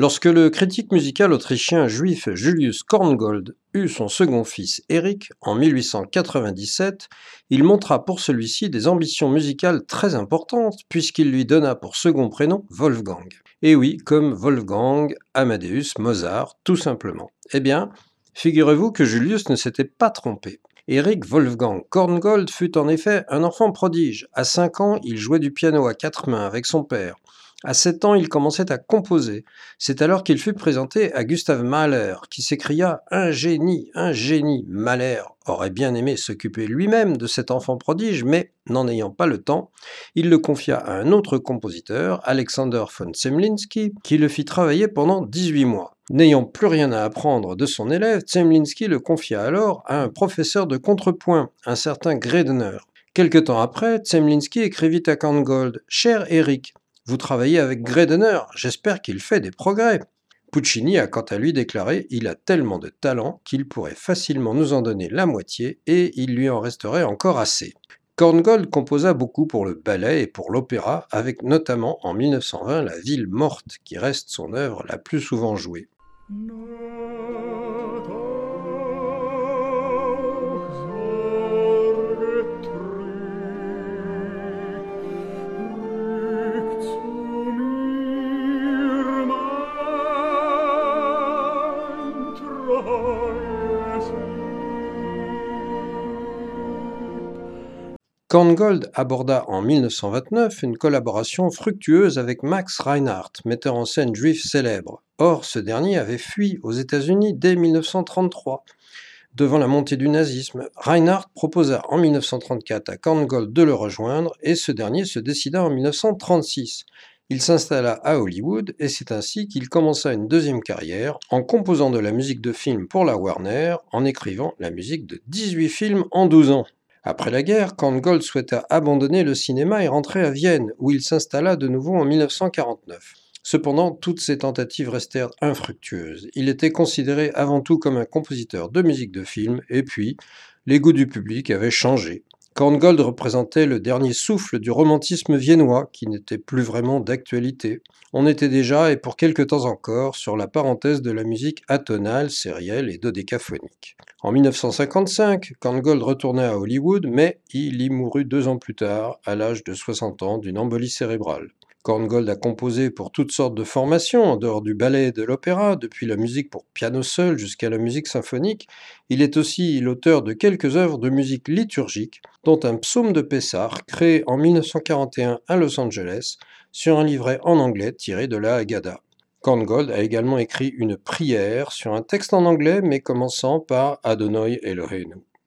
Lorsque le critique musical autrichien juif Julius Korngold eut son second fils Eric en 1897, il montra pour celui-ci des ambitions musicales très importantes puisqu'il lui donna pour second prénom Wolfgang. Et oui, comme Wolfgang Amadeus Mozart, tout simplement. Eh bien, figurez-vous que Julius ne s'était pas trompé. Eric Wolfgang Korngold fut en effet un enfant prodige. À 5 ans, il jouait du piano à quatre mains avec son père. À 7 ans, il commençait à composer. C'est alors qu'il fut présenté à Gustav Mahler, qui s'écria Un génie, un génie. Mahler aurait bien aimé s'occuper lui-même de cet enfant prodige, mais n'en ayant pas le temps, il le confia à un autre compositeur, Alexander von Zemlinsky, qui le fit travailler pendant 18 mois. N'ayant plus rien à apprendre de son élève, Zemlinsky le confia alors à un professeur de contrepoint, un certain Gredner. Quelque temps après, Zemlinsky écrivit à Korngold Cher Eric, vous travaillez avec Gredner, j'espère qu'il fait des progrès. Puccini a quant à lui déclaré Il a tellement de talent qu'il pourrait facilement nous en donner la moitié et il lui en resterait encore assez. Korngold composa beaucoup pour le ballet et pour l'opéra, avec notamment en 1920 La ville morte, qui reste son œuvre la plus souvent jouée. Korngold aborda en 1929 une collaboration fructueuse avec Max Reinhardt, metteur en scène juif célèbre. Or, ce dernier avait fui aux États-Unis dès 1933. Devant la montée du nazisme, Reinhardt proposa en 1934 à Korngold de le rejoindre et ce dernier se décida en 1936. Il s'installa à Hollywood et c'est ainsi qu'il commença une deuxième carrière en composant de la musique de film pour la Warner, en écrivant la musique de 18 films en 12 ans. Après la guerre, Korngold souhaita abandonner le cinéma et rentrer à Vienne, où il s'installa de nouveau en 1949. Cependant, toutes ces tentatives restèrent infructueuses. Il était considéré avant tout comme un compositeur de musique de film, et puis, les goûts du public avaient changé. Korngold représentait le dernier souffle du romantisme viennois, qui n'était plus vraiment d'actualité. On était déjà, et pour quelque temps encore, sur la parenthèse de la musique atonale, sérielle et dodécaphonique. En 1955, Korngold retourna à Hollywood, mais il y mourut deux ans plus tard, à l'âge de 60 ans, d'une embolie cérébrale. Korngold a composé pour toutes sortes de formations, en dehors du ballet et de l'opéra, depuis la musique pour piano seul jusqu'à la musique symphonique. Il est aussi l'auteur de quelques œuvres de musique liturgique, dont un psaume de Pessar, créé en 1941 à Los Angeles, sur un livret en anglais tiré de la Haggadah. Korngold a également écrit une prière sur un texte en anglais, mais commençant par Adonai Eloheinu.